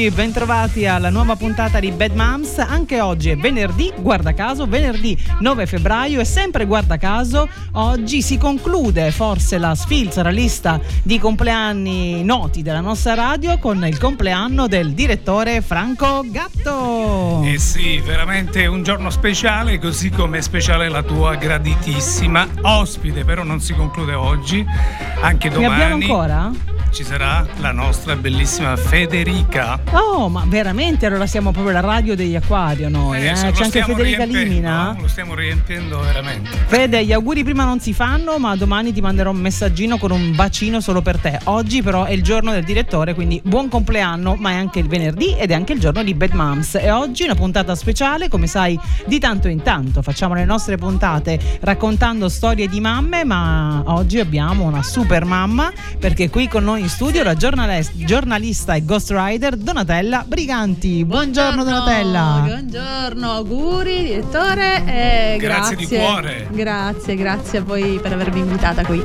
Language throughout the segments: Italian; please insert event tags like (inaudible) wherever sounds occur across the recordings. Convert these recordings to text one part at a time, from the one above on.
Amici, bentrovati alla nuova puntata di Bad Moms. Anche oggi è venerdì, guarda caso, venerdì 9 febbraio e sempre guarda caso, oggi si conclude forse la sfilza, lista di compleanni noti della nostra radio con il compleanno del direttore Franco Gatto. Eh sì, veramente un giorno speciale, così come è speciale la tua graditissima ospite, però non si conclude oggi, anche domani. Ne abbiamo ancora? Ci sarà la nostra bellissima Federica. Oh, ma veramente allora siamo proprio la radio degli Aquario noi, eh, eh? C'è anche Federica Limina? Lo stiamo riempiendo veramente. Fede, gli auguri prima non si fanno, ma domani ti manderò un messaggino con un bacino solo per te. Oggi però è il giorno del direttore, quindi buon compleanno, ma è anche il venerdì ed è anche il giorno di Bad Moms. E oggi una puntata speciale, come sai, di tanto in tanto facciamo le nostre puntate raccontando storie di mamme, ma oggi abbiamo una super mamma perché qui con noi in studio la giornalista e ghost rider Donatella Briganti. Buongiorno, buongiorno Donatella. Buongiorno, auguri direttore e grazie, grazie di cuore. Grazie, grazie a voi per avermi invitata qui.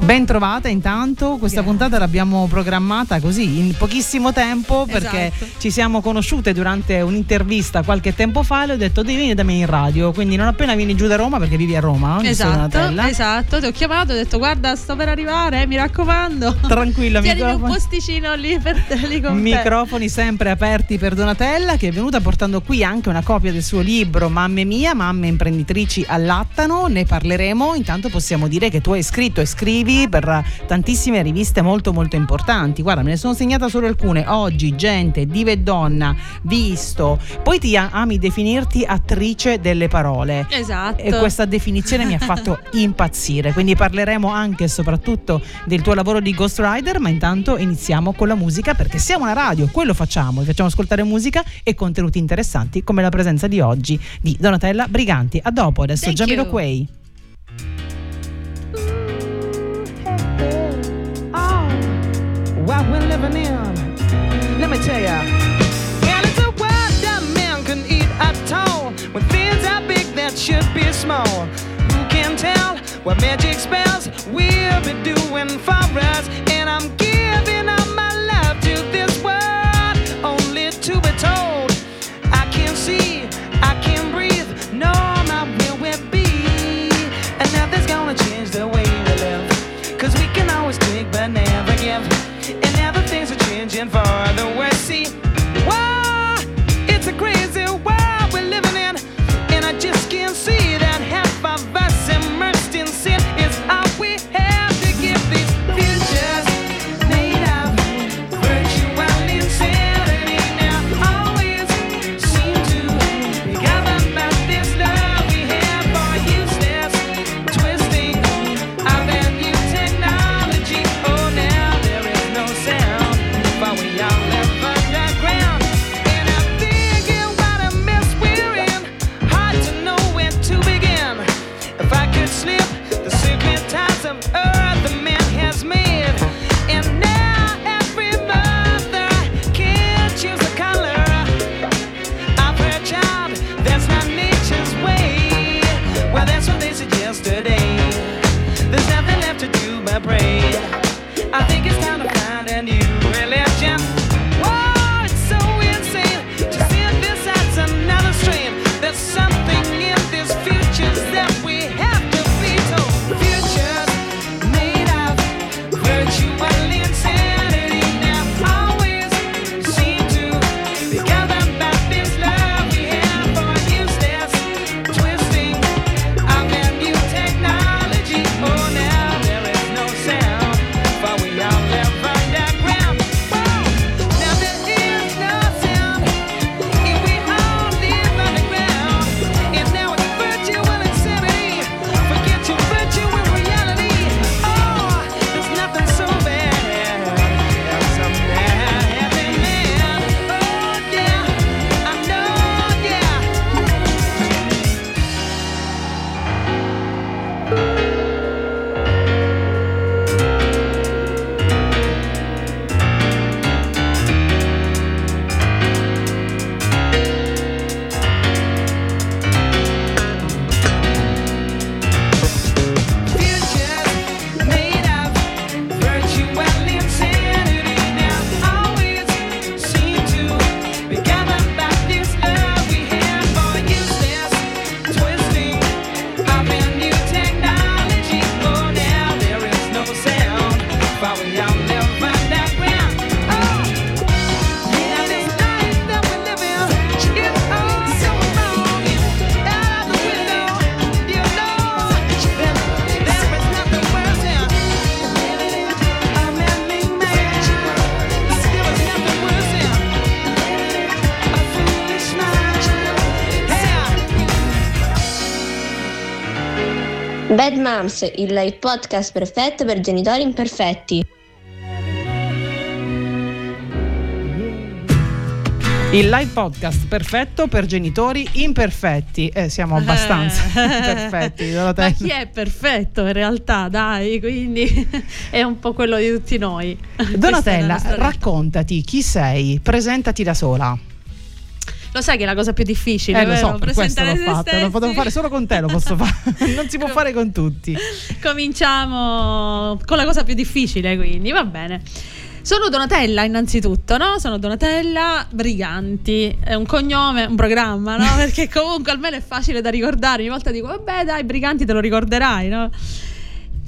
Ben trovata intanto, questa Grazie. puntata l'abbiamo programmata così in pochissimo tempo perché esatto. ci siamo conosciute durante un'intervista qualche tempo fa e le ho detto devi venire da me in radio, quindi non appena vieni giù da Roma perché vivi a Roma. Esatto, esatto, ti ho chiamato, ho detto guarda sto per arrivare, mi raccomando. Tranquilla, Tieni un posticino lì per te, lì con Microfoni te. sempre aperti per Donatella che è venuta portando qui anche una copia del suo libro Mamme mia, mamme imprenditrici allattano, ne parleremo, intanto possiamo dire che tu hai scritto e scrivi per tantissime riviste molto molto importanti. Guarda, me ne sono segnata solo alcune. Oggi, gente, diva e donna, visto. Poi ti ami definirti attrice delle parole. Esatto. E questa definizione mi ha fatto (laughs) impazzire. Quindi parleremo anche e soprattutto del tuo lavoro di Ghost Rider, ma intanto iniziamo con la musica perché siamo una radio, quello facciamo, vi facciamo ascoltare musica e contenuti interessanti come la presenza di oggi di Donatella Briganti. A dopo, adesso Jamiro Quay. What we're living in. Let me tell ya. And it's a world that man can eat at all. When things are big that should be small. Who can tell what magic spells we'll be doing for us? And I'm giving up my love to this world, only to be told I can't see, I can't breathe, no, my will will be. And nothing's gonna change the way we live. Cause we can always take give waiting for the Moms, il live podcast perfetto per genitori imperfetti. Il live podcast perfetto per genitori imperfetti. Eh, siamo abbastanza (laughs) Eh. perfetti. Ma chi è perfetto in realtà, dai, quindi (laughs) è un po' quello di tutti noi. Donatella, raccontati chi sei, presentati da sola. Lo sai che è la cosa più difficile, Eh, lo so, per questo l'ho se fatto. Lo potevo fare solo con te, lo posso fare. (laughs) Non si può fare con tutti. Cominciamo con la cosa più difficile, quindi va bene. Sono Donatella innanzitutto, no? Sono Donatella Briganti, è un cognome, un programma, no? (laughs) Perché comunque almeno è facile da ricordare. Ogni volta dico, vabbè dai, Briganti te lo ricorderai, no?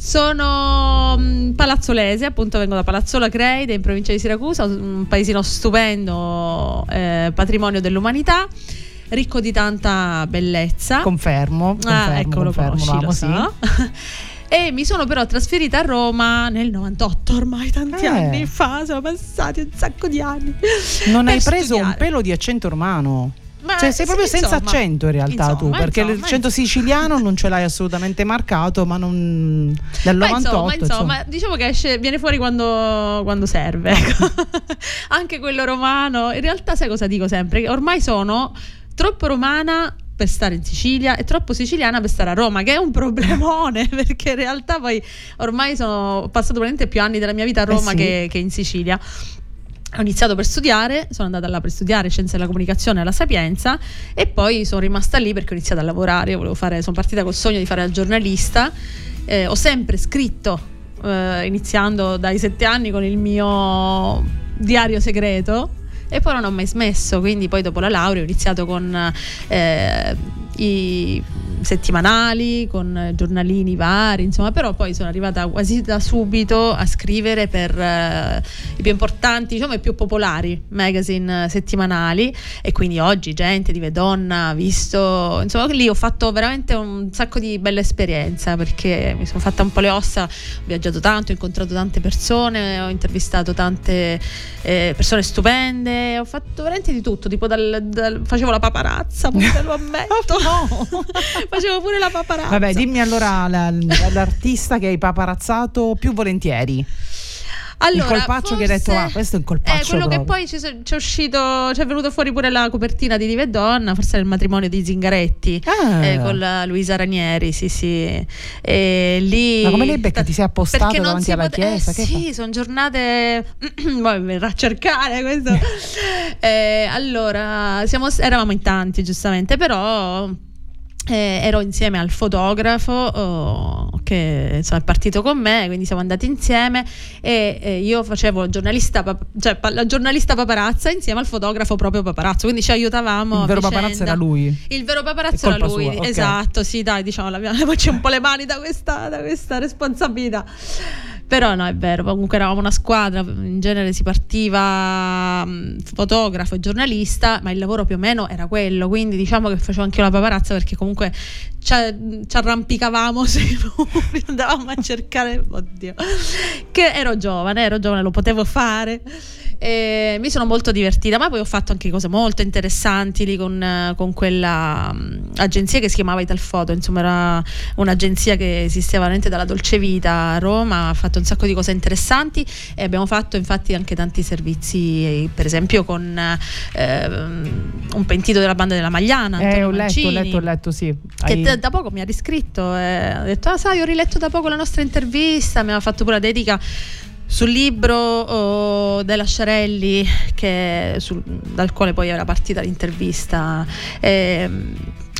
Sono mm, palazzolese, appunto vengo da Palazzola Creide in provincia di Siracusa, un paesino stupendo, eh, patrimonio dell'umanità, ricco di tanta bellezza. Confermo, confermo, Ah, ecco, lo confermo, conosci, lo sì. so. (laughs) E mi sono però trasferita a Roma nel 98, ormai tanti Eh. anni fa, sono passati un sacco di anni. Non (laughs) hai preso un studiare. pelo di accento romano. Ma Cioè, sei proprio senza insomma, accento in realtà tu, insomma, perché insomma, l'accento siciliano non ce l'hai assolutamente marcato, ma non dal Ma 98. insomma, insomma, diciamo che esce, viene fuori quando, quando serve. ecco. (laughs) Anche quello romano. In realtà, sai cosa dico sempre? Che ormai sono troppo romana per stare in Sicilia e troppo siciliana per stare a Roma, che è un problemone (laughs) perché in realtà poi ormai sono passato veramente più anni della mia vita a Eh Roma sì. che, che in Sicilia. Ho iniziato per studiare, sono andata là per studiare scienze della comunicazione alla Sapienza e poi sono rimasta lì perché ho iniziato a lavorare, fare, sono partita col sogno di fare la giornalista, Eh, ho sempre scritto, eh, iniziando dai sette anni con il mio diario segreto e poi non ho mai smesso, quindi poi dopo la laurea ho iniziato con eh, i settimanali, con giornalini vari, insomma, però poi sono arrivata quasi da subito a scrivere per eh, i più importanti, diciamo i più popolari magazine settimanali e quindi oggi gente, Dive Donna, visto, insomma, lì ho fatto veramente un sacco di bella esperienza perché mi sono fatta un po' le ossa, ho viaggiato tanto, ho incontrato tante persone, ho intervistato tante eh, persone stupende, ho fatto veramente di tutto, tipo dal, dal- facevo la paparazza, te lo (laughs) ammetto. No. (laughs) facevo pure la paparazza. Vabbè, dimmi allora la- l'artista che hai paparazzato più volentieri. Allora, il colpaccio che hai detto, ah, questo è un colpaccio Eh, quello che proprio. poi ci so- c'è uscito, c'è venuto fuori pure la copertina di Dive Donna, forse era il matrimonio di Zingaretti. Ah. eh, con la Luisa Ranieri, sì, sì. E lì Ma come lei becca? Ti sei appostato davanti si alla pote- chiesa? Eh, Che sì, sono giornate. (clears throat) Poi verrà a cercare questo. (laughs) Eh, allora, siamo- eravamo in tanti, giustamente, però. Eh, ero insieme al fotografo oh, che insomma, è partito con me, quindi siamo andati insieme e eh, io facevo giornalista, pap- cioè, pa- la giornalista paparazza insieme al fotografo proprio paparazzo, quindi ci aiutavamo. Il vero vicenda. paparazzo era lui. Il vero paparazzo era lui, sua, ok. esatto, sì, dai, diciamo, (laughs) leviamoci un po' le mani da questa, da questa responsabilità. Però no, è vero, comunque eravamo una squadra, in genere si partiva mh, fotografo e giornalista, ma il lavoro più o meno era quello, quindi diciamo che facevo anche la paparazza perché comunque ci, ci arrampicavamo (laughs) sui muri, andavamo a cercare, oddio, che ero giovane, ero giovane, lo potevo fare. E mi sono molto divertita, ma poi ho fatto anche cose molto interessanti lì con, con quella mh, agenzia che si chiamava Italfoto, insomma era un'agenzia che esisteva veramente dalla dolce vita a Roma, ha fatto un sacco di cose interessanti e abbiamo fatto infatti anche tanti servizi, eh, per esempio con ehm, un pentito della banda della Magliana, Eh, ho letto, ho Mancini, letto, ho letto, sì. che Hai- da- poco mi ha riscritto e ha detto ah sai ho riletto da poco la nostra intervista mi ha fatto pure la dedica sul libro oh, della Sciarelli che- sul- dal quale poi era partita l'intervista e,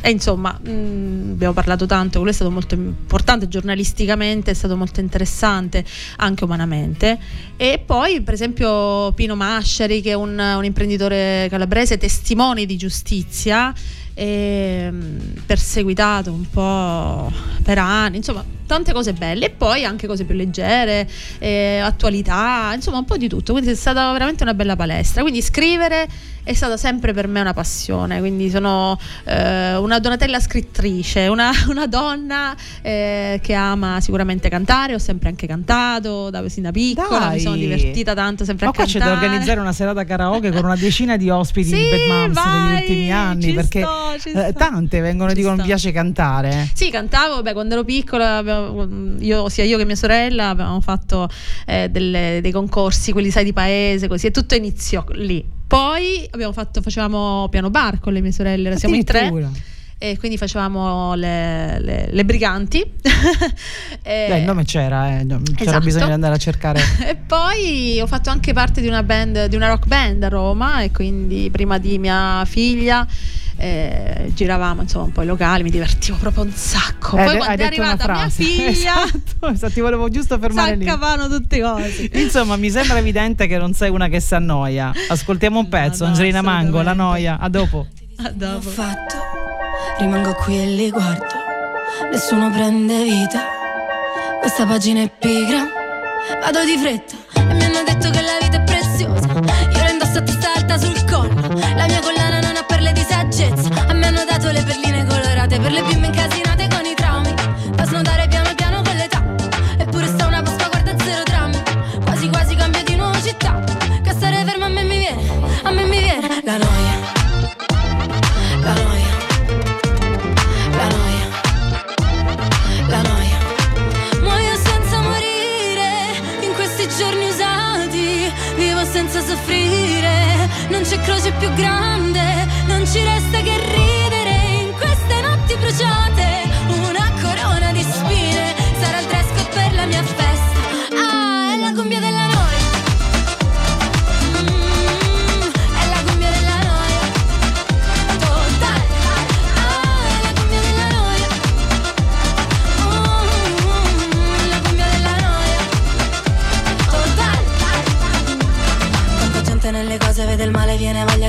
e insomma mh, abbiamo parlato tanto quello è stato molto importante giornalisticamente è stato molto interessante anche umanamente. E poi per esempio Pino Masciari che è un, un imprenditore calabrese testimone di giustizia e, mh, perseguitato un po' per anni insomma tante cose belle e poi anche cose più leggere, eh, attualità, insomma un po' di tutto. Quindi è stata veramente una bella palestra. Quindi scrivere è stata sempre per me una passione, quindi sono eh, una Donatella scrittrice, una, (laughs) una donna eh, che ama sicuramente cantare, ho sempre anche cantato da, sin da piccola, Dai. mi sono divertita tanto sempre Ma a qua c'è cantare. da organizzare una serata karaoke con una decina di ospiti Sì, di Bad Moms vai, degli ultimi anni perché sto, eh, tante vengono e dicono mi sto. piace cantare. Sì, cantavo, beh, quando ero piccola, abbiamo- io, sia io che mia sorella abbiamo fatto eh, delle- dei concorsi, quelli sai di paese, così, e tutto iniziò lì. Poi abbiamo fatto, facevamo piano bar con le mie sorelle, siamo in tre. E quindi facevamo le, le- le briganti. (laughs) E- Dai, il nome c'era, eh, c'era Esatto. bisogno di andare a cercare. (laughs) e poi ho fatto anche parte di una band, di una rock band a Roma e quindi prima di mia figlia eh, giravamo insomma un po' i locali, mi divertivo proprio un sacco. Eh, Poi hai quando è detto una arrivata mia frase. (laughs) figlia Esatto, esatto, ti volevo giusto fermare lì. s'accavano tutte cose. Insomma, mi sembra evidente che non sei una che si annoia. Ascoltiamo un No, pezzo, no, Angelina Mango, la noia. A dopo. A Ho dopo. fatto, rimango qui e li guardo, nessuno prende vita, questa pagina è pigra, vado di fretta e mi hanno detto che la vita è preziosa, io la indosso a testa alta sul collo, la mia collana le perline colorate per le bimbe incasinate con i traumi, fa snodare piano piano con l'età, eppure sta una Pasqua guarda zero drammi, quasi quasi cambio di nuovo città, che stare ferma a me mi viene, a me mi viene la noia. La noia, la noia, la noia. Muoio senza morire in questi giorni usati. Vivo senza soffrire, non c'è croce più grande.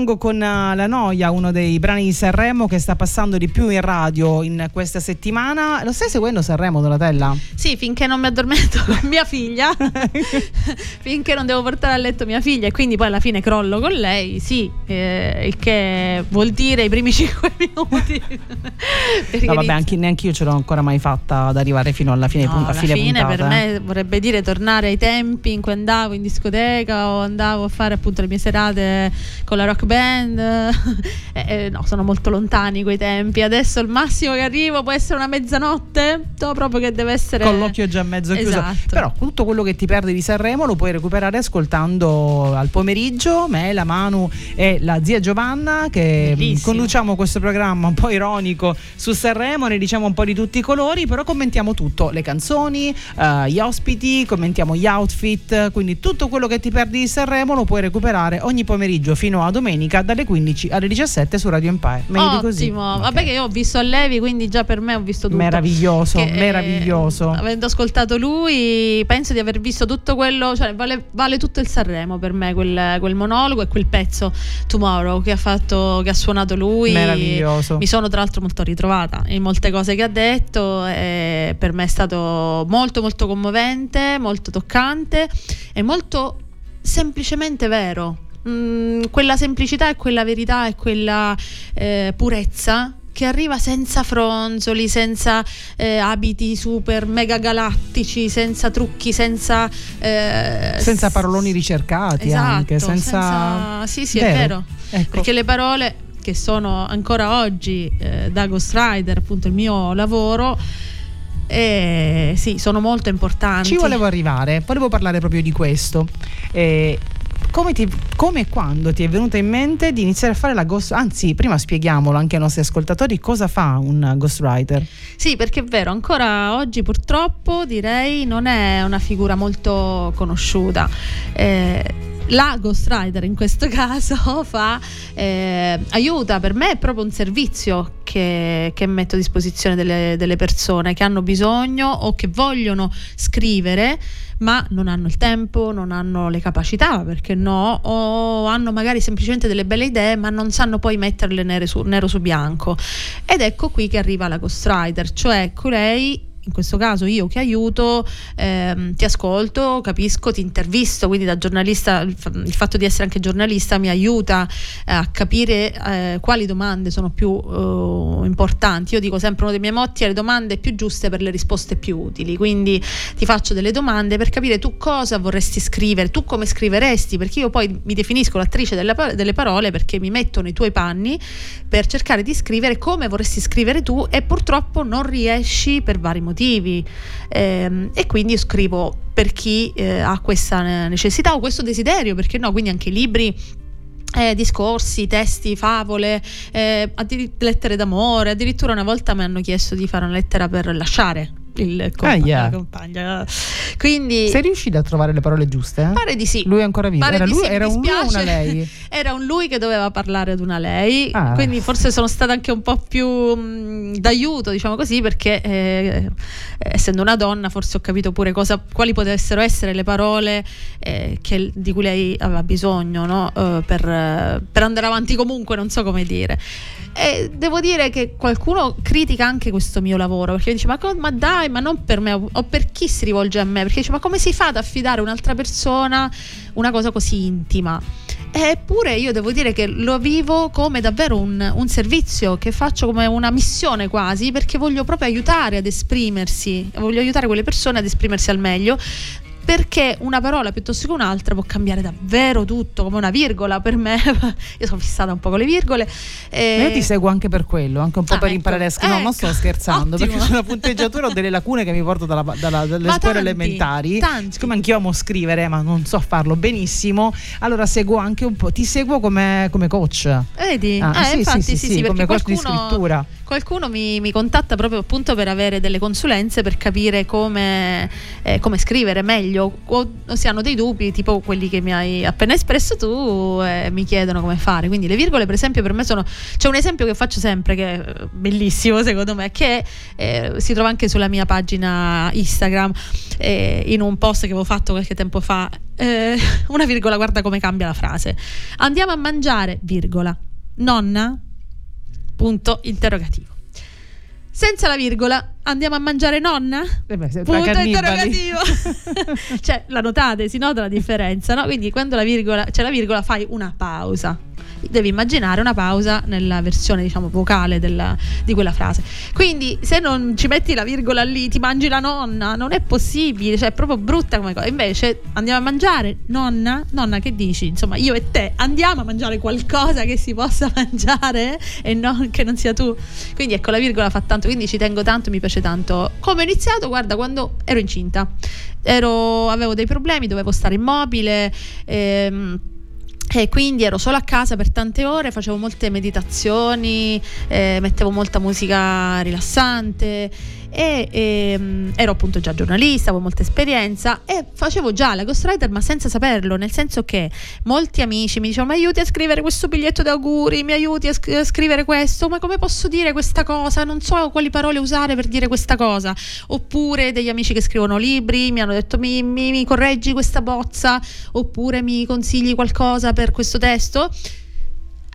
Angelina Mango con eh, La Noia, uno dei brani di Sanremo che sta passando di più in radio in questa settimana. Lo stai seguendo Sanremo, Donatella? Sì, finché non mi addormento (laughs) con mia figlia, (laughs) finché non devo portare a letto mia figlia e quindi poi alla fine crollo con lei, sì, eh, il che vuol dire i primi (laughs) 5 minuti. No, vabbè, anche, neanche io ce l'ho ancora mai fatta ad arrivare fino alla fine, No, pun- alla fine, fine puntata. per me vorrebbe dire tornare ai tempi in cui andavo in discoteca o andavo a fare appunto le mie serate con la rock band. (laughs) Eh, eh, no, sono molto lontani quei tempi. Adesso il massimo che arrivo può essere una mezzanotte. So proprio che deve essere. Con l'occhio già mezzo chiuso. Esatto. Però tutto quello che ti perdi di Sanremo lo puoi recuperare ascoltando al pomeriggio me, la Manu e la zia Giovanna che Bellissimo. conduciamo questo programma un po' ironico su Sanremo, ne diciamo un po' di tutti i colori, però commentiamo tutto, le canzoni, eh, gli ospiti, commentiamo gli outfit, quindi tutto quello che ti perdi di Sanremo lo puoi recuperare ogni pomeriggio fino a domenica dalle 15 alle 17 su Radio Empire. Meglio di così. Ottimo. Ok. Vabbè che io ho visto a Levi, quindi già per me ho visto tutto. Meraviglioso, Che, eh, meraviglioso. avendo ascoltato lui, penso di aver visto tutto quello, cioè vale, vale tutto il Sanremo per me, quel, quel monologo e quel pezzo Tomorrow che ha fatto, che ha suonato lui. Meraviglioso. Mi sono tra l'altro molto ritrovata in molte cose che ha detto. E per me è stato molto molto commovente, molto toccante e molto semplicemente vero. Mm, quella semplicità e quella verità e quella eh, purezza che arriva senza fronzoli, senza eh, abiti super mega galattici, senza trucchi, senza eh, senza paroloni ricercati esatto, anche, senza... Sì, sì, è vero. Ecco. Perché le parole che sono ancora oggi eh, da Ghostwriter, appunto il mio lavoro, eh, sì, sono molto importanti. Ci volevo arrivare, volevo parlare proprio di questo. Eh, come, ti- come e quando ti è venuta in mente di iniziare a fare la ghost anzi prima spieghiamolo anche ai nostri ascoltatori cosa fa un ghostwriter Sì, perché è vero, ancora oggi purtroppo direi non è una figura molto conosciuta. Eh, la ghostwriter in questo (laughs) caso fa eh, aiuta per me è proprio un servizio che, che metto a disposizione delle, delle persone che hanno bisogno o che vogliono scrivere ma non hanno il tempo, non hanno le capacità, perché no, o hanno magari semplicemente delle belle idee, ma non sanno poi metterle nere su- nero su bianco. Ed ecco qui che arriva la ghostwriter, cioè colei in questo caso io che aiuto, ehm, ti ascolto, capisco, ti intervisto, quindi da giornalista il, fa- il fatto di essere anche giornalista mi aiuta eh, a capire eh, quali domande sono più eh, importanti. Io dico sempre uno dei miei motti è le domande più giuste per le risposte più utili, quindi ti faccio delle domande per capire tu cosa vorresti scrivere, tu come scriveresti, perché io poi mi definisco l'attrice delle, delle parole perché mi metto nei tuoi panni per cercare di scrivere come vorresti scrivere tu e purtroppo non riesci per vari motivi. Ehm, e quindi scrivo per chi eh, ha questa necessità o questo desiderio, perché no? Quindi anche libri. eh, discorsi, testi, favole, eh, addir- lettere d'amore. Addirittura una volta mi hanno chiesto di fare una lettera per lasciare il compa- Ahia. la compagna. Quindi sei riuscita a trovare le parole giuste? eh? pare di sì. lui è ancora vivo Pare era, lui, sì, era un lui o una lei? (laughs) Era un lui che doveva parlare ad una lei, Ah. quindi forse sono stata anche un po' più mh, d'aiuto, diciamo così, perché eh, essendo una donna forse ho capito pure cosa, quali potessero essere le parole eh, che- di cui lei aveva bisogno no? Eh, per, eh, per andare avanti comunque, non so come dire. E devo dire che qualcuno critica anche questo mio lavoro perché dice: ma, ma dai, ma non per me, o per chi si rivolge a me? Perché dice: Ma come si fa ad affidare a un'altra persona una cosa così intima? Eppure io devo dire che lo vivo come davvero un, un servizio che faccio come una missione quasi perché voglio proprio aiutare ad esprimersi, voglio aiutare quelle persone ad esprimersi al meglio perché una parola piuttosto che un'altra può cambiare davvero tutto, come una virgola per me. (laughs) Io sono fissata un po' con le virgole. e- Ma Io ti seguo anche per quello, anche un po' Ah, per ecco. imparare a scrivere. No, non sto Ecco. scherzando, Ottimo. perché sulla punteggiatura ho delle lacune che mi porto dalla- dalla- dalle Ma scuole tanti, elementari. tanti. Siccome anch'io amo scrivere, ma non so farlo benissimo, allora seguo anche un po', ti seguo come, come coach. Vedi? Ah, Eh, sì, infatti, sì, sì, sì, sì, come coach di qualcuno, scrittura. qualcuno mi, mi contatta proprio appunto per avere delle consulenze per capire come, eh, come scrivere meglio. O, o se hanno dei dubbi, tipo quelli che mi hai appena espresso tu, eh, mi chiedono come fare. Quindi le virgole, per esempio, per me sono. C'è un esempio che faccio sempre che è eh, bellissimo, (laughs) secondo me, che eh, si trova anche sulla mia pagina Instagram, eh, in un post che avevo fatto qualche tempo fa. Eh, (laughs) una virgola, guarda come cambia la frase. Andiamo a mangiare, virgola. Nonna? Punto interrogativo. Senza la virgola andiamo a mangiare nonna? Eh beh, Punto cannibali. interrogativo. (laughs) cioè, la notate, si nota la differenza, no? Quindi quando la virgola, c'è la virgola fai una pausa. Devi immaginare una pausa nella versione, diciamo, vocale della- di quella frase. Quindi, se non ci metti la virgola lì, ti mangi la nonna, non è possibile, cioè è proprio brutta come cosa. Invece, andiamo a mangiare, nonna, nonna, che dici? Insomma, io e te andiamo a mangiare qualcosa che si possa (laughs) mangiare e non che non sia tu. Quindi, ecco, la virgola fa tanto, quindi ci tengo tanto, mi piace tanto. Come ho iniziato? Guarda, quando ero incinta. Ero- avevo dei problemi, dovevo stare immobile. ehm, e quindi ero solo a casa per tante ore, facevo molte meditazioni, eh, mettevo molta musica rilassante e ehm, ero appunto già giornalista, avevo molta esperienza e facevo già la ghostwriter ma senza saperlo, nel senso che molti amici mi dicevano mi aiuti a scrivere questo biglietto d'auguri, mi aiuti a, sc- a scrivere questo, ma come posso dire questa cosa? Non so quali parole usare per dire questa cosa. Oppure degli amici che scrivono libri mi hanno detto mi, mi- mi correggi questa bozza oppure mi consigli qualcosa per questo testo.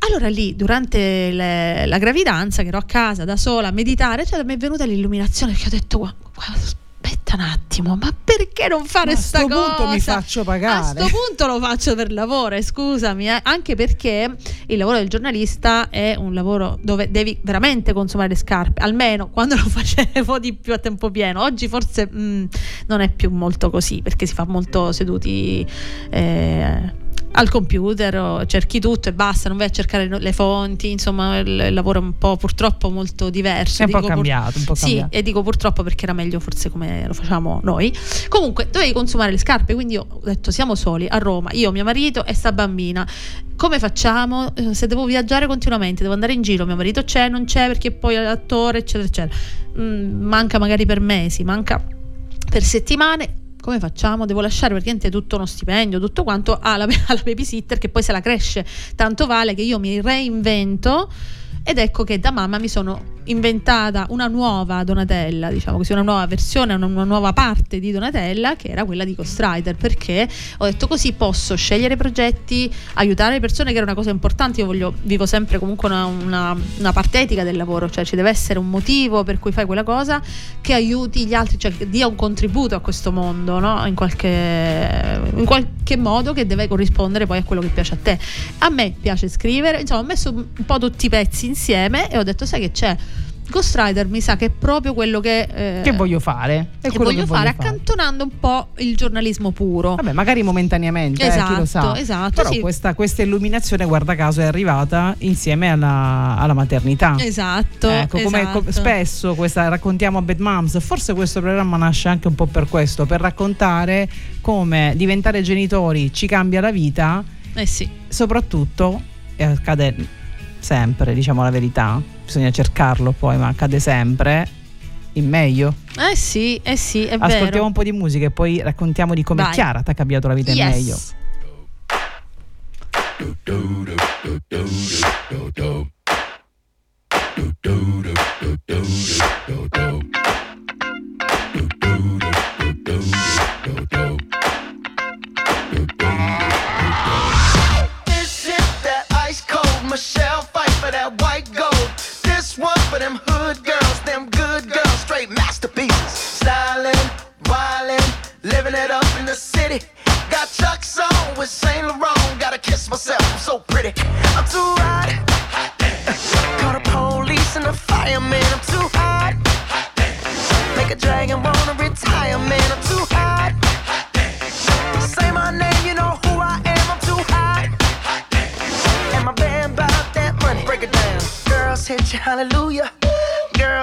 Allora lì, durante le- la gravidanza, che ero a casa da sola a meditare, cioè mi è venuta l'illuminazione che ho detto, "Gua- guarda, aspetta un attimo, ma perché non fare Ma a sta cosa? punto mi faccio pagare." A sto punto lo faccio per lavoro, e scusami, eh, anche perché il lavoro del giornalista è un lavoro dove devi veramente consumare le scarpe, almeno quando lo (laughs) facevo di più a tempo pieno. Oggi forse mh, non è più molto così, perché si fa molto seduti eh, al computer, cerchi tutto e basta, non vai a cercare le fonti, insomma il, lavoro è un po' purtroppo molto diverso. È un po' Dico pur- cambiato, un po' sì, cambiato. e dico purtroppo perché era meglio forse come lo facciamo noi. Comunque, dovevi consumare le scarpe, quindi ho detto siamo soli a Roma, io, mio marito e sta bambina. Come facciamo? Eh, Se devo viaggiare continuamente, devo andare in giro, mio marito c'è, non c'è perché poi è attore, eccetera, eccetera. Mm, manca magari per mesi, manca per settimane. Come facciamo? Devo lasciare praticamente tutto uno stipendio, tutto quanto alla, (laughs) alla babysitter che poi se la cresce. Tanto vale che io mi reinvento ed ecco che da mamma mi sono inventata una nuova Donatella, diciamo così, una nuova versione, una, una nuova parte di Donatella che era quella di Ghostwriter, perché ho detto così posso scegliere progetti, aiutare le persone, che era una cosa importante. Io voglio, vivo sempre comunque una, una, una parte etica del lavoro, cioè ci deve essere un motivo per cui fai quella cosa che aiuti gli altri, cioè che dia un contributo a questo mondo, no? in, qualche, in qualche modo che deve corrispondere poi a quello che piace a te. A me piace scrivere, insomma, ho messo un po' tutti i pezzi insieme e ho detto, sai che c'è? Ghostwriter mi sa che è proprio quello che, eh, Che voglio fare? È che quello voglio fare, accantonando un po' il giornalismo puro. Vabbè, magari momentaneamente, eh, chi lo Esatto, sa. esatto, Però sì. questa, questa illuminazione, guarda caso, è arrivata insieme alla, alla maternità. Esatto, Ecco, come esatto. co- spesso questa raccontiamo a Bad Moms, forse questo programma nasce anche un po' per questo, per raccontare come diventare genitori ci cambia la vita, Eh sì. soprattutto, e accade sempre, diciamo la verità, bisogna cercarlo poi, ma accade sempre, in meglio. Eh sì, eh sì, è Ascoltiamo vero. un po' di musica e poi raccontiamo di come Vai. Chiara ti ha cambiato la vita in Yes. meglio. Ice cold Michelle straight. Styling, wildin', living it up in the city. Got Chuck's on with Saint Laurent. Gotta kiss myself, I'm so pretty. I'm too hot. hot Call the police and the fireman. I'm too hot. hot Make a dragon wanna retire, man. I'm too hot. Say my name, you know who I am. I'm too hot. And my band about that money. Break it down. Girls hit you, hallelujah.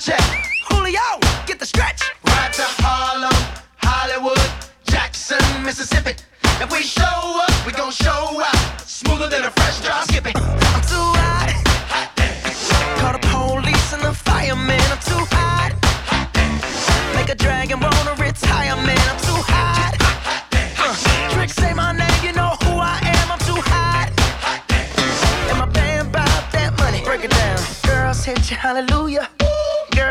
check. Julio, get the stretch. Right to Harlem, Hollywood, Jackson, Mississippi. If we show up, we gon' show out. Smoother than a fresh drop. Skip it. I'm too hot. hot damn. Call the police and the fireman. I'm too hot. hot damn. Make a dragon wanna retire, man. I'm too hot. hot, hot uh, Trick say my name, you know who I am. I'm too hot. hot dance. And my band bout that money. Break it down. Girls hit you, hallelujah.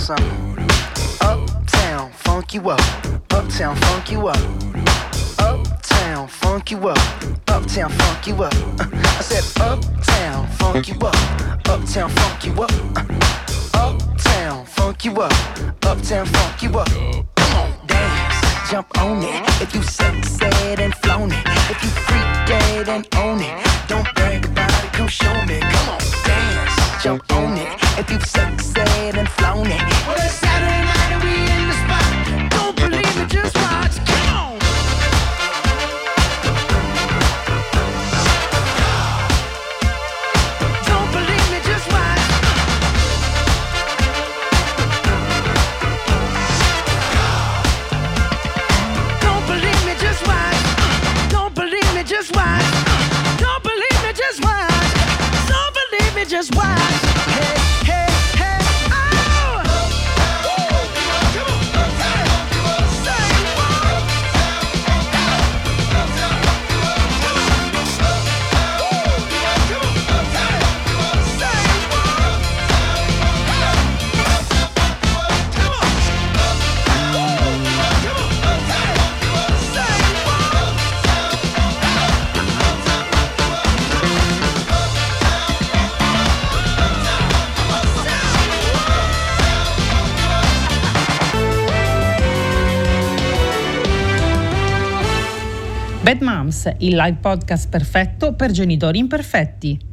something. Uptown, funk you up. Uptown, funk you up. Uptown, funk you up. Uptown, funk you up. I said, Uptown, funk you up. Uptown, funk you up. Uptown, funk you up. Uptown, funk you up. Come on, dance, jump on it. If you sexed and flown it. If you freak dead and own it. Don't brag about it, come show me. Come on, dance, jump on it. If you sexed and flown it. Well, it's Saturday night and we in the spot. Don't believe it, just watch. Just watch. Hey, hey, Il live podcast perfetto per genitori imperfetti.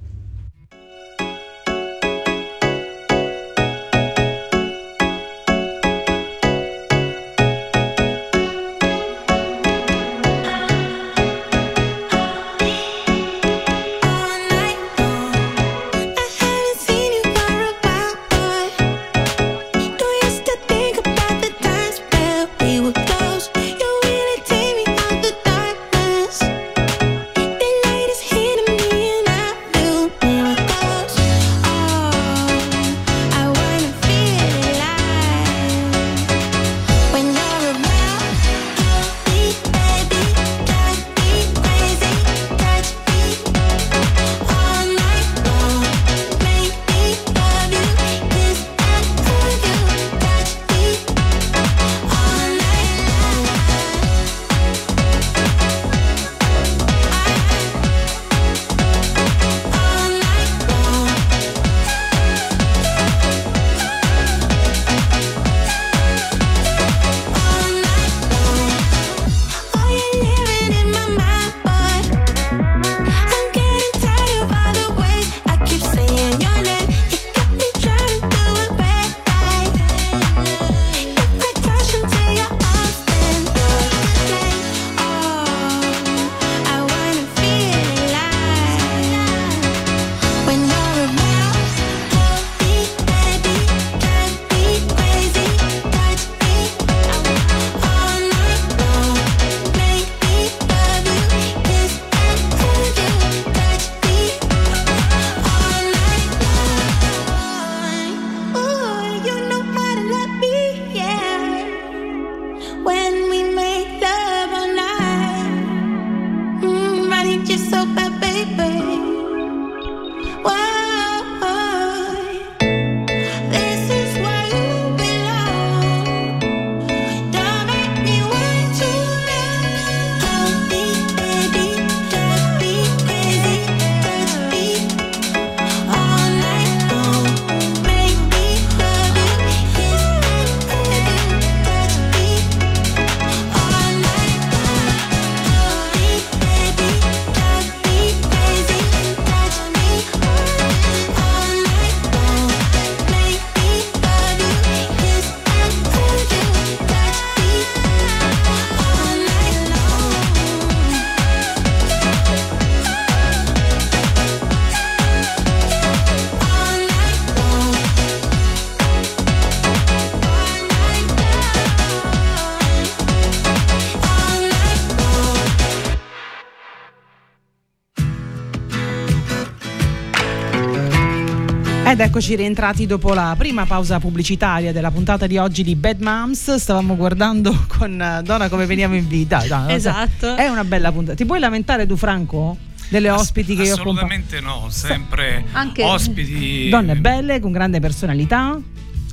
Ed eccoci rientrati dopo la prima pausa pubblicitaria della puntata di oggi di Bad Moms. Stavamo guardando (laughs) con eh, Donna come veniamo in vita. So. Esatto. È una bella puntata. Ti puoi lamentare tu, Franco? Delle ospiti che io ho Assolutamente no, sempre Anche- ospiti. Donne belle, con grande personalità.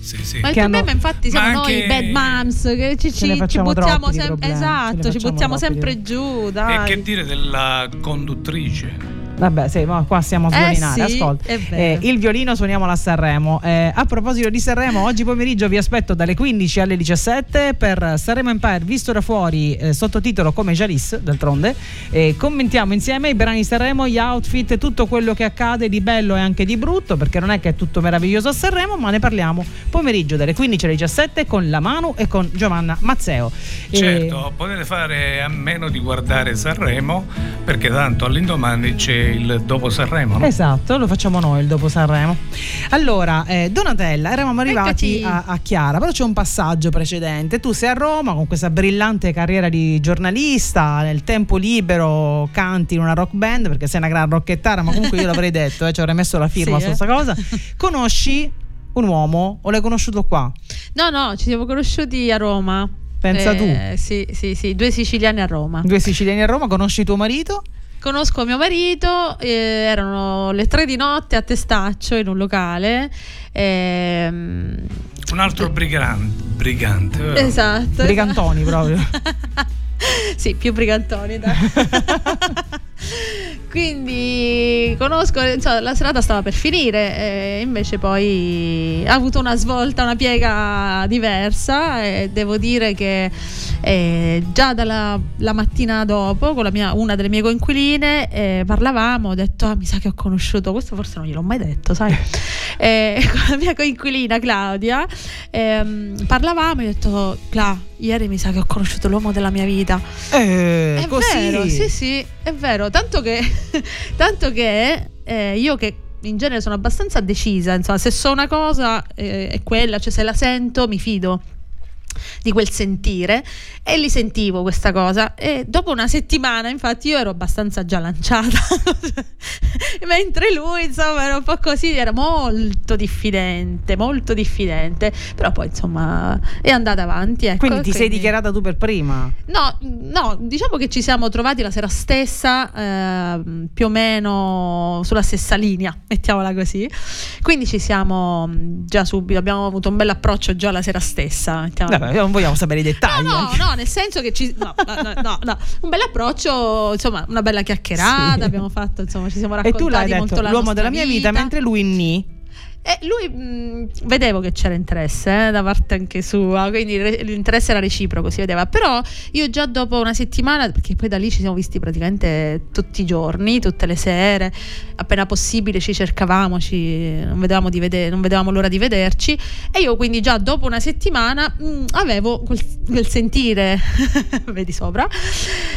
Sì, sì. Ma il problema hanno- infatti siamo Ma noi anche- bad moms che ci, ci- ci buttiamo ne esatto, ci buttiamo sempre giù, E dai. che dire della conduttrice? Vabbè, sì, ma qua stiamo a Eh sviolinare. sì, Ascolta, eh, il violino suoniamo a Sanremo. Eh, a proposito di Sanremo, oggi pomeriggio vi aspetto dalle 15 alle 17 per Sanremo Empire visto da fuori, eh, sottotitolo come Jalis, d'altronde. Commentiamo insieme i brani di Sanremo, gli outfit, tutto quello che accade di bello e anche di brutto, perché non è che è tutto meraviglioso a Sanremo, ma ne parliamo pomeriggio dalle 15 alle 17 con la Manu e con Giovanna Mazzeo. Certo, potete fare a meno di guardare Sanremo, perché tanto all'indomani c'è il dopo Sanremo, no? Esatto, lo facciamo noi il dopo Sanremo. Allora, eh, Donatella, eravamo arrivati a, a Chiara, però c'è un passaggio precedente. Tu sei a Roma con questa brillante carriera di giornalista, nel tempo libero canti in una rock band, perché sei una gran rocchettara, ma comunque io l'avrei detto, eh, ci avrei messo la firma Sì, su eh. questa cosa. Conosci un uomo o l'hai conosciuto qua? No, no, ci siamo conosciuti a Roma. Pensa Eh, Sì, sì, sì, due siciliani a Roma. Due siciliani a Roma, conosci tuo marito? Conosco mio marito, eh, erano le tre di notte a Testaccio in un locale. ehm, Un altro brigante, brigante vero? esatto. Brigantoni proprio. (laughs) sì, più brigantoni, dai. (laughs) Quindi conosco, insomma, la serata stava per finire, e invece poi ha avuto una svolta, una piega diversa e devo dire che eh, già dalla la mattina dopo con mia- una delle mie coinquiline eh, parlavamo, ho detto ah, mi sa che ho conosciuto, questo forse non gliel'ho mai detto, sai, (laughs) Eh, (laughs) con la mia coinquilina Claudia ehm, parlavamo e ho detto Cla, ieri mi sa che ho conosciuto l'uomo della mia vita. Eh, È così. vero, sì, sì, è vero. Tanto che, (laughs) tanto che eh, io che in genere sono abbastanza decisa, insomma, se so una cosa eh, è quella, cioè se la sento mi fido di quel sentire e li sentivo questa cosa e dopo una settimana infatti io ero abbastanza già lanciata (laughs) mentre lui insomma era un po' così era molto diffidente molto diffidente però poi insomma è andata avanti ecco, Quindi ti sei quindi- dichiarata tu per prima? No, no, diciamo che ci siamo trovati la sera stessa, ehm, più o meno sulla stessa linea, mettiamola così. Quindi ci siamo mh, già subito, abbiamo avuto un bel approccio già la sera stessa. mettiamola non vogliamo sapere i dettagli. No, no, no, nel senso che ci. No, no, no, un bel approccio, insomma, una bella chiacchierata. Sì. Abbiamo fatto, insomma, ci siamo E raccontati tu l'hai molto detto l'uomo della mia vita, mentre lui ni. E lui mh, vedevo che c'era interesse eh, da parte anche sua, quindi re- l'interesse era reciproco, si vedeva. Però io già dopo una settimana, perché poi da lì ci siamo visti praticamente tutti i giorni, tutte le sere, appena possibile ci cercavamo, ci- non, vedevamo vede- non vedevamo l'ora di vederci. E io quindi già dopo una settimana mh, avevo quel, quel sentire, (laughs) vedi sopra,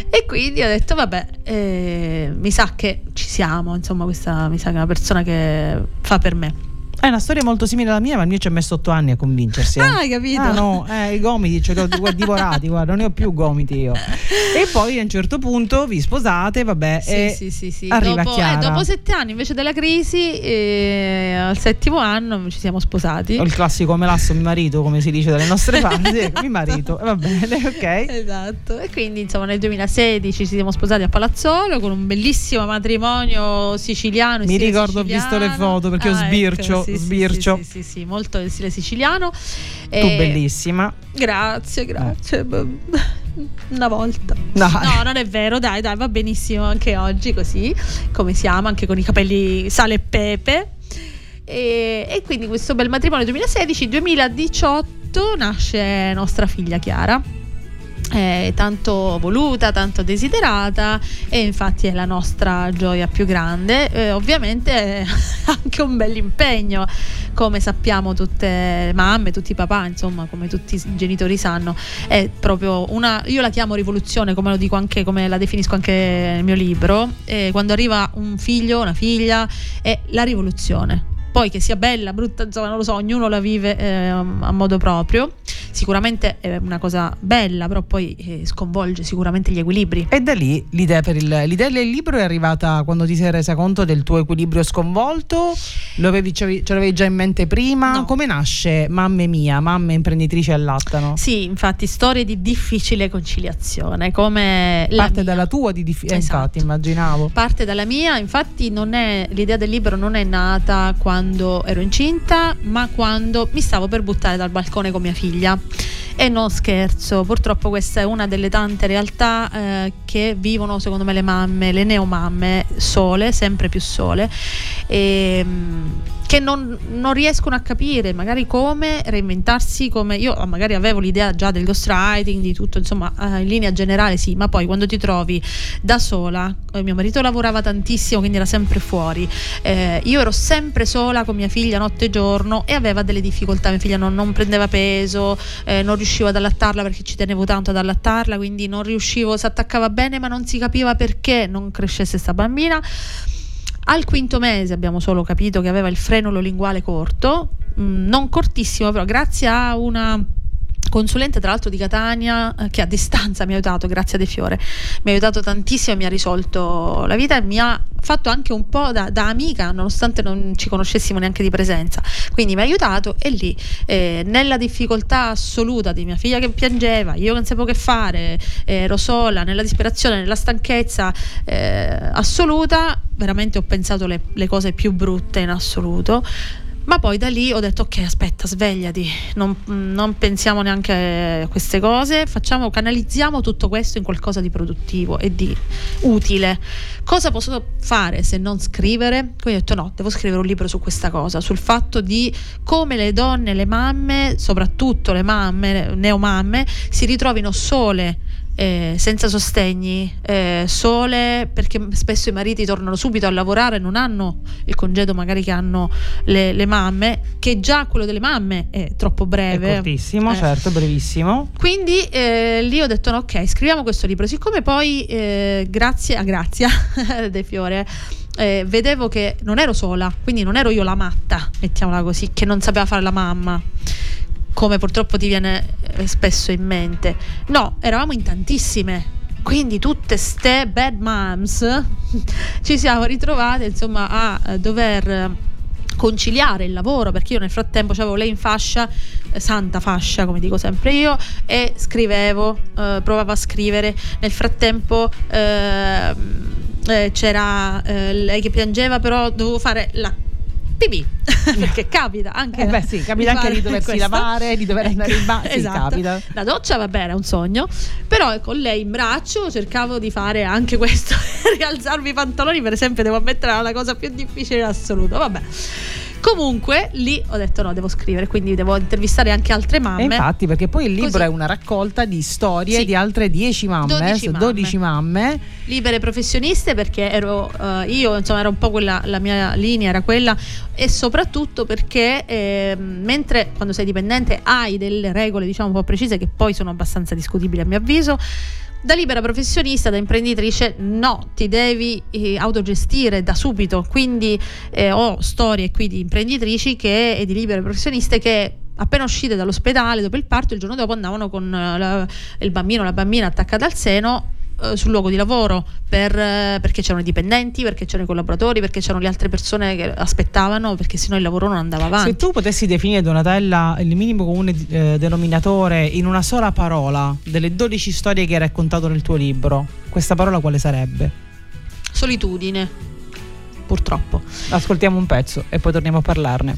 e quindi ho detto vabbè, eh, mi sa che ci siamo, insomma questa mi sa che è una persona che fa per me. È una storia molto simile alla mia, ma il mio ci ha messo otto anni a convincersi. eh. Ah, hai capito? Ah, no, eh, i gomiti ce li ho di- divorati, guarda, non ne ho più gomiti io. E poi a un certo punto vi sposate, vabbè, Sì, e sì, sì, sì. arriva Dopo, Chiara. eh, dopo sette anni invece della crisi, eh, al settimo anno ci siamo sposati. Ho il classico melasso mio marito, come si dice dalle nostre parti, ecco, mio marito, va bene, ok. Esatto, e quindi insomma nel 2016 ci siamo sposati a Palazzolo con un bellissimo matrimonio siciliano. Mi ricordo, ho visto le siciliano. foto, perché Ah, sbircio, ecco, sì, sì, sbircio. Sì, sì, sì, molto in stile siciliano. Tu E- bellissima. Grazie, grazie. Una volta. Dai. No, non è vero, dai, dai, va benissimo anche oggi così, come siamo, anche con i capelli sale e pepe. E, e quindi questo bel matrimonio 2016-2018 nasce nostra figlia Chiara. Eh, tanto voluta, tanto desiderata e infatti è la nostra gioia più grande. Eh, ovviamente (laughs) anche un bel impegno, come sappiamo tutte le mamme, tutti i papà, insomma, come tutti i genitori sanno, è proprio una io la chiamo rivoluzione, come lo dico anche come la definisco anche nel mio libro, eh, quando arriva un figlio, una figlia è la rivoluzione. Poi che sia bella, brutta, insomma, non lo so, ognuno la vive eh, a modo proprio. Sicuramente è una cosa bella, però poi eh, sconvolge sicuramente gli equilibri. E da lì l'idea, per il, l'idea del libro è arrivata quando ti sei resa conto del tuo equilibrio sconvolto? Lo avevi, ce l'avevi già in mente prima? No. Come nasce Mamme Mia, mamme imprenditrici allattano? Sì, infatti, storie di difficile conciliazione, come Parte dalla tua di dif- eh, Esatto. infatti, immaginavo. Parte dalla mia, infatti non è, l'idea del libro non è nata quando ero incinta, ma quando mi stavo per buttare dal balcone con mia figlia. E non scherzo, purtroppo questa è una delle tante realtà eh, che vivono secondo me le mamme, le neomamme sole, sempre più sole, e, mm, che non, non riescono a capire magari come reinventarsi, come io magari avevo l'idea già del ghostwriting, di tutto, insomma eh, in linea generale sì, ma poi quando ti trovi da sola, eh, mio marito lavorava tantissimo quindi era sempre fuori, eh, io ero sempre sola con mia figlia notte e giorno e aveva delle difficoltà, mia figlia non, non prendeva peso, eh, non riuscivo ad allattarla perché ci tenevo tanto ad allattarla, quindi non riuscivo, si attaccava bene ma non si capiva perché non crescesse sta bambina. Al quinto mese abbiamo solo capito che aveva il frenulo linguale corto, mm, non cortissimo, però grazie a una consulente tra l'altro di Catania eh, che a distanza mi ha aiutato, grazie a De Fiore, mi ha aiutato tantissimo mi ha risolto la vita e mi ha fatto anche un po' da, da amica nonostante non ci conoscessimo neanche di presenza, quindi mi ha aiutato e lì eh, nella difficoltà assoluta di mia figlia che piangeva, io non sapevo che fare, eh, ero sola, nella disperazione, nella stanchezza eh, assoluta, veramente ho pensato le, le cose più brutte in assoluto. Ma poi da lì ho detto ok aspetta svegliati, non, non pensiamo neanche a queste cose, facciamo, canalizziamo tutto questo in qualcosa di produttivo e di utile. Cosa posso fare se non scrivere? Quindi ho detto no, devo scrivere un libro su questa cosa, sul fatto di come le donne, le mamme, soprattutto le mamme, neomamme, si ritrovino sole eh, senza sostegni, eh, sole perché spesso i mariti tornano subito a lavorare, non hanno il congedo magari che hanno le, le mamme, che già quello delle mamme è troppo È breve. cortissimo, Eh. certo, brevissimo. Quindi eh, lì ho detto no, ok, scriviamo questo libro. Siccome poi, eh, grazie a Grazia (laughs) De Fiore, eh, vedevo che non ero sola, quindi non ero io la matta, mettiamola così, che non sapeva fare la mamma, come purtroppo ti viene eh, spesso in mente. No, eravamo in tantissime. Quindi tutte ste bad moms (laughs) ci siamo ritrovate insomma a eh, dover eh, conciliare il lavoro perché io nel frattempo avevo lei in fascia santa fascia come dico sempre io e scrivevo eh, provavo a scrivere nel frattempo ehm, eh, c'era lei che piangeva però dovevo fare la pipì (laughs) perché capita anche Eh beh, sì, capita anche fare di doversi questo. lavare, di dover andare in bagno, (laughs) sì, esatto. capita. la doccia va bene è un sogno però con lei in braccio cercavo di fare anche (laughs) questo rialzarmi i pantaloni per esempio devo ammettere la cosa più difficile in assoluto vabbè comunque lì ho detto no devo scrivere quindi devo intervistare anche altre E mamme infatti, perché poi il libro Così. è una raccolta di storie Sì. di altre 10 mamme, 12 eh, mamme. 12 mamme. libere professioniste perché ero eh, io insomma era un po' quella la mia linea era quella e soprattutto perché ehm, mentre quando sei dipendente hai delle regole diciamo un po' precise che poi sono abbastanza discutibili a mio avviso da libera professionista, da imprenditrice, no, ti devi eh, autogestire da subito. Quindi eh, ho storie qui di imprenditrici che, e di libere professioniste che appena uscite dall'ospedale dopo il parto, il giorno dopo andavano con eh, la- il bambino o la bambina attaccata al seno sul luogo di lavoro per, eh, perché c'erano i dipendenti, perché c'erano i collaboratori, perché c'erano le altre persone che aspettavano, perché sennò il lavoro non andava avanti. Se tu potessi definire Donatella il minimo comune eh, denominatore in una sola parola delle 12 storie che hai raccontato nel tuo libro, questa parola quale sarebbe? Solitudine, purtroppo. Ascoltiamo un pezzo e poi torniamo a parlarne.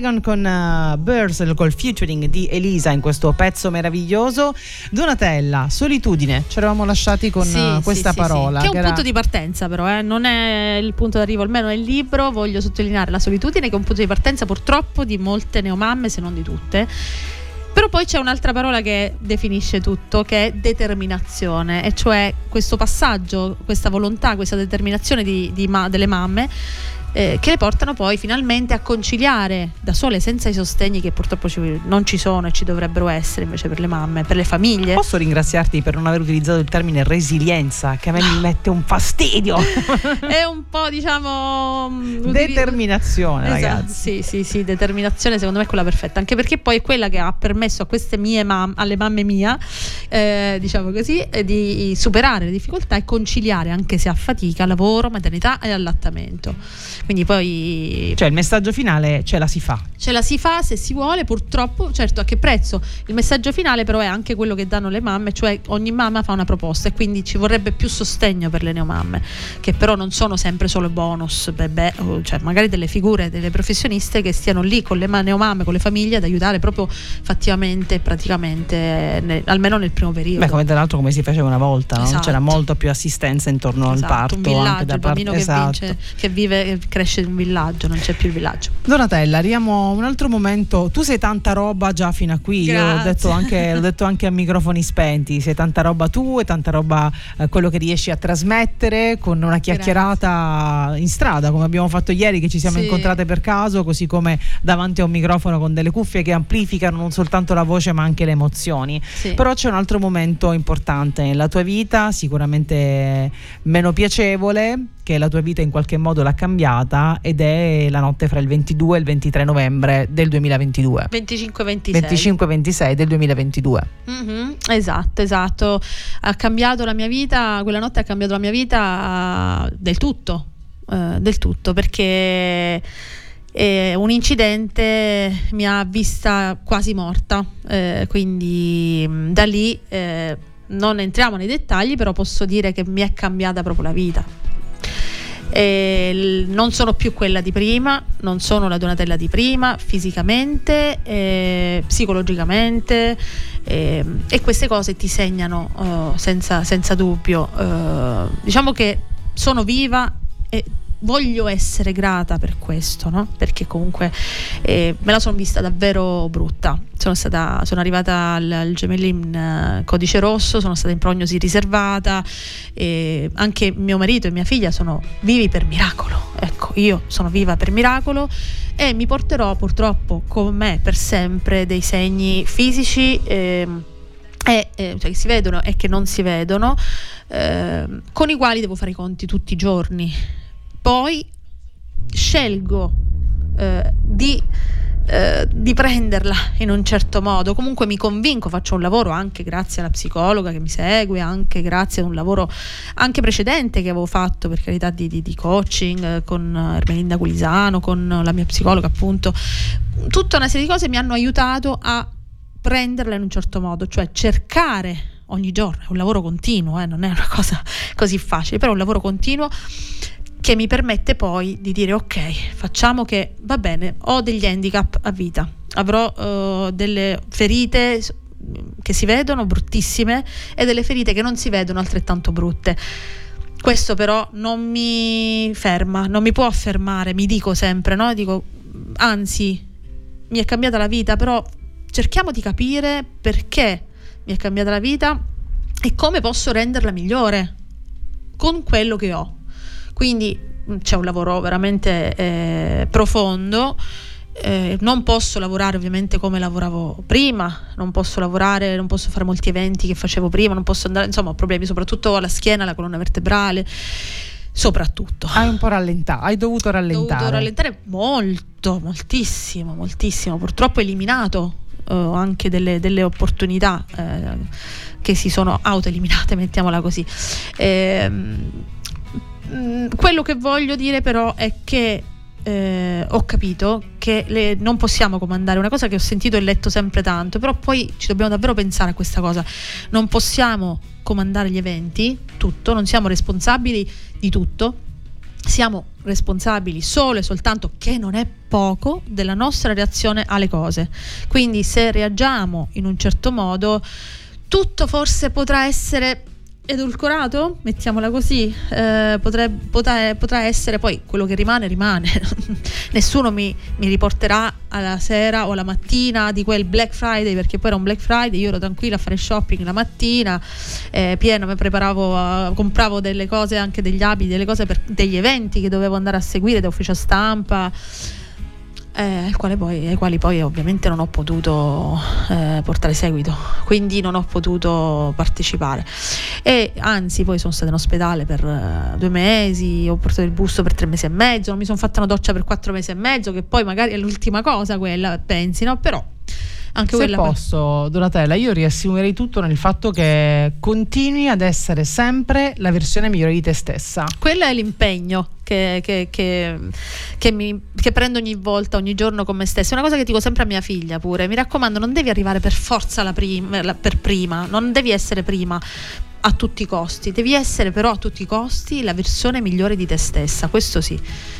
Dragon con uh, Bursel col featuring di Elisa in questo pezzo meraviglioso. Donatella, solitudine, ci eravamo lasciati con Sì, uh, questa sì, parola. sì. Che è un era- punto di partenza, però, eh. non è il punto d'arrivo, almeno nel libro voglio sottolineare la solitudine, che è un punto di partenza purtroppo di molte neomamme, se non di tutte. Però poi c'è un'altra parola che definisce tutto, che è determinazione, e cioè questo passaggio, questa volontà, questa determinazione di- di ma- delle mamme eh, che le portano poi finalmente a conciliare da sole senza i sostegni che purtroppo ci- non ci sono e ci dovrebbero essere invece per le mamme, per le famiglie. Posso ringraziarti per non aver utilizzato il termine resilienza, che a me mi mette un fastidio. (laughs) è un po' diciamo mm, Determinazione, Esatto, ragazzi. Sì, sì, sì, determinazione secondo me è quella perfetta, anche perché poi è quella che ha permesso a queste mie mam- alle mamme mia, eh, diciamo così, eh, di superare le difficoltà e conciliare anche se a fatica lavoro, maternità e allattamento. Quindi poi Cioè, il messaggio finale ce la si fa. ce la si fa se si vuole, purtroppo, certo a che prezzo. Il messaggio finale però è anche quello che danno le mamme, cioè ogni mamma fa una proposta e quindi ci vorrebbe più sostegno per le neomamme, che però non sono sempre solo bonus, o- cioè magari delle figure, delle professioniste che stiano lì con le ma- neomamme, con le famiglie ad aiutare proprio fattivamente, praticamente, ne- almeno nel primo periodo. Beh, come tra l'altro come si faceva una volta, no? Esatto. c'era molto più assistenza intorno Esatto, al parto. un villaggio, anche da il bambino parte- che, esatto. vince, che vive, cresce un villaggio, non c'è più il villaggio. Donatella, arriviamo a un altro momento. Tu sei tanta roba già fino a qui. Io l'ho Grazie. detto, anche, l'ho detto anche a microfoni spenti. Sei tanta roba tu e tanta roba eh, quello che riesci a trasmettere con una chiacchierata in strada, come abbiamo fatto ieri, che ci siamo Sì. incontrate per caso, così come davanti a un microfono con delle cuffie che amplificano non soltanto la voce ma anche le emozioni. Sì. Però c'è un altro momento importante nella tua vita, sicuramente meno piacevole, che la tua vita in qualche modo l'ha cambiata ed è la notte fra il 22 e il 23 novembre del 2022. 25-26. 25-26 del 2022. Mhm, esatto, esatto. Ha cambiato la mia vita, quella notte ha cambiato la mia vita eh, del tutto, eh, del tutto, perché eh, un incidente mi ha vista quasi morta, eh, quindi mh, da lì eh, non entriamo nei dettagli, però posso dire che mi è cambiata proprio la vita. E l- non sono più quella di prima, non sono la Donatella di prima, fisicamente, eh, psicologicamente, eh, e queste cose ti segnano eh, senza, senza dubbio. Eh, diciamo che sono viva e voglio essere grata per questo, no? perché comunque eh, me la sono vista davvero brutta. Sono, stata, sono arrivata al, al gemelli in eh, codice rosso, sono stata in prognosi riservata, e anche mio marito e mia figlia sono vivi per miracolo. Ecco, io sono viva per miracolo e mi porterò purtroppo con me per sempre dei segni fisici. ehm, e, eh, cioè che si vedono e che non si vedono, ehm, con i quali devo fare i conti tutti i giorni. Poi scelgo eh, di eh, di prenderla in un certo modo. Comunque mi convinco, faccio un lavoro anche grazie alla psicologa che mi segue, anche grazie a un lavoro anche precedente che avevo fatto per carità di, di, di coaching eh, con Ermelinda Gulisano, con la mia psicologa appunto. Tutta una serie di cose mi hanno aiutato a prenderla in un certo modo, cioè cercare ogni giorno, è un lavoro continuo, eh, non è una cosa così facile, però è un lavoro continuo che mi permette poi di dire ok, facciamo che va bene, ho degli handicap a vita, avrò uh, delle ferite che si vedono bruttissime e delle ferite che non si vedono altrettanto brutte. Questo però non mi ferma, non mi può fermare, mi dico sempre, no? Dico, anzi, mi è cambiata la vita, però cerchiamo di capire perché mi è cambiata la vita e come posso renderla migliore con quello che ho. Quindi mm, c'è un lavoro veramente eh, profondo. Eh, non posso lavorare ovviamente come lavoravo prima, non posso lavorare, non posso fare molti eventi che facevo prima, non posso andare, insomma, ho problemi soprattutto alla schiena, alla colonna vertebrale, soprattutto. Hai un po' rallentato, hai dovuto Ho rallentare. dovuto rallentare molto, moltissimo, moltissimo. Purtroppo ho eliminato eh, anche delle, delle opportunità eh, che si sono autoeliminate, (laughs) mettiamola così. Ehm, mm, quello che voglio dire però è che eh, ho capito che le- non possiamo comandare una cosa che ho sentito e letto sempre tanto, però poi ci dobbiamo davvero pensare a questa cosa. Non possiamo comandare gli eventi, tutto, non siamo responsabili di tutto, siamo responsabili solo e soltanto, che non è poco, della nostra reazione alle cose. Quindi se reagiamo in un certo modo, tutto forse potrà essere edulcorato, mettiamola così, eh, potre- potrà, potrà essere poi quello che rimane, rimane. (laughs) Nessuno mi, mi riporterà alla sera o alla mattina di quel Black Friday, perché poi era un Black Friday, io ero tranquilla a fare shopping la mattina, eh, pieno, mi preparavo, eh, compravo delle cose, anche degli abiti, delle cose per degli eventi che dovevo andare a seguire da ufficio stampa eh, ai, poi, ai quali poi ovviamente non ho potuto eh, portare seguito, quindi non ho potuto partecipare. E anzi, poi sono stata in ospedale per eh, due mesi, ho portato il busto per tre mesi e mezzo, non mi sono fatta una doccia per quattro mesi e mezzo, che poi magari è l'ultima cosa quella, pensi, no? Però anche Se posso, Donatella, io riassumerei tutto nel fatto che continui ad essere sempre la versione migliore di te stessa. quello è l'impegno che, che- che- che mi- che prendo ogni volta, ogni giorno con me stessa. È una cosa che dico sempre a mia figlia pure. Mi raccomando, non devi arrivare per forza la prim- la- per prima, non devi essere prima a tutti i costi, devi essere però a tutti i costi la versione migliore di te stessa. Questo sì.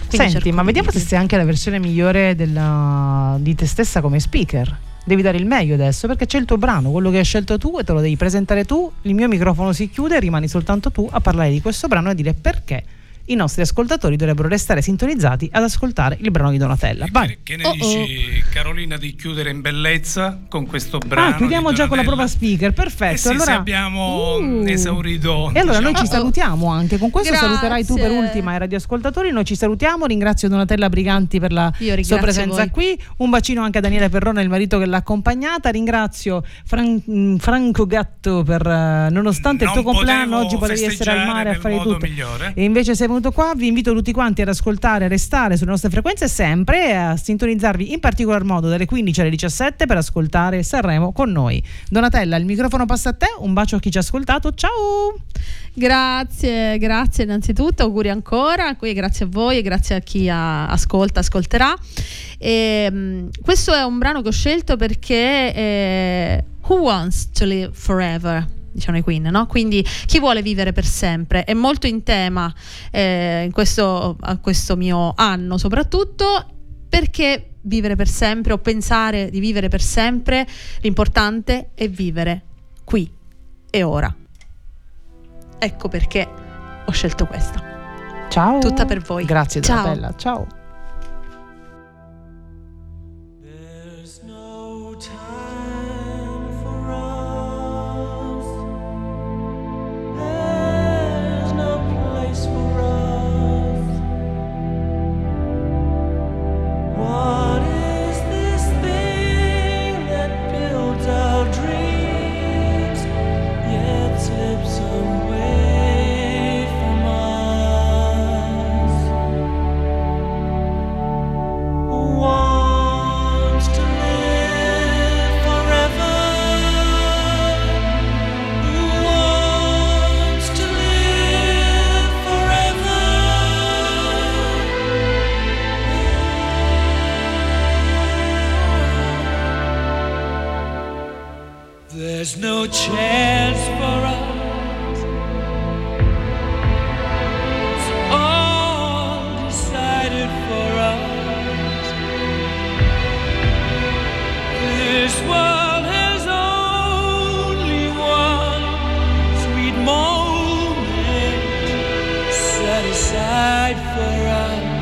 Quindi Senti, ma di vediamo se dirgli. sei anche la versione migliore della- di te stessa come speaker. Devi dare il meglio adesso perché c'è il tuo brano, quello che hai scelto tu e te lo devi presentare tu. Il mio microfono si chiude rimani soltanto tu a parlare di questo brano e a dire perché i nostri ascoltatori dovrebbero restare sintonizzati ad ascoltare il brano di Donatella. Vai. Che, ne Oh, dici, Carolina, di chiudere in bellezza con questo brano? Ah, chiudiamo di già con la prova speaker, perfetto. Eh sì, allora se abbiamo Uh. esaurito. E allora noi diciamo. ci salutiamo anche. Con questo Grazie. saluterai tu per ultima ai radioascoltatori. Noi ci salutiamo. Ringrazio Donatella Briganti per la sua presenza voi. qui. Un bacino anche a Daniele Perrone, il marito che l'ha accompagnata. Ringrazio Fran- mh, Franco Gatto per eh, nonostante il Non tuo compleanno oggi potevi essere al mare a fare tutto. migliore. E invece sei venuto qua. Vi invito tutti quanti ad ascoltare, a restare sulle nostre frequenze sempre e a sintonizzarvi in particolar modo dalle 15 alle 17 per ascoltare Sanremo con noi. Donatella, il microfono passa a te. Un bacio a chi ci ha ascoltato. Ciao! Grazie, grazie innanzitutto, auguri ancora, qui grazie a voi e grazie a chi ha- ascolta, ascolterà. E, mh, questo è un brano che ho scelto perché eh, Who Wants to Live Forever? Diciamo i Queen, no? Quindi chi vuole vivere per sempre è molto in tema eh, in questo, a questo mio anno, soprattutto perché vivere per sempre o pensare di vivere per sempre, l'importante è vivere qui e ora. Ecco perché ho scelto questa. Ciao! Tutta per voi. Grazie Ciao. Donatella. Ciao! Side aside for us.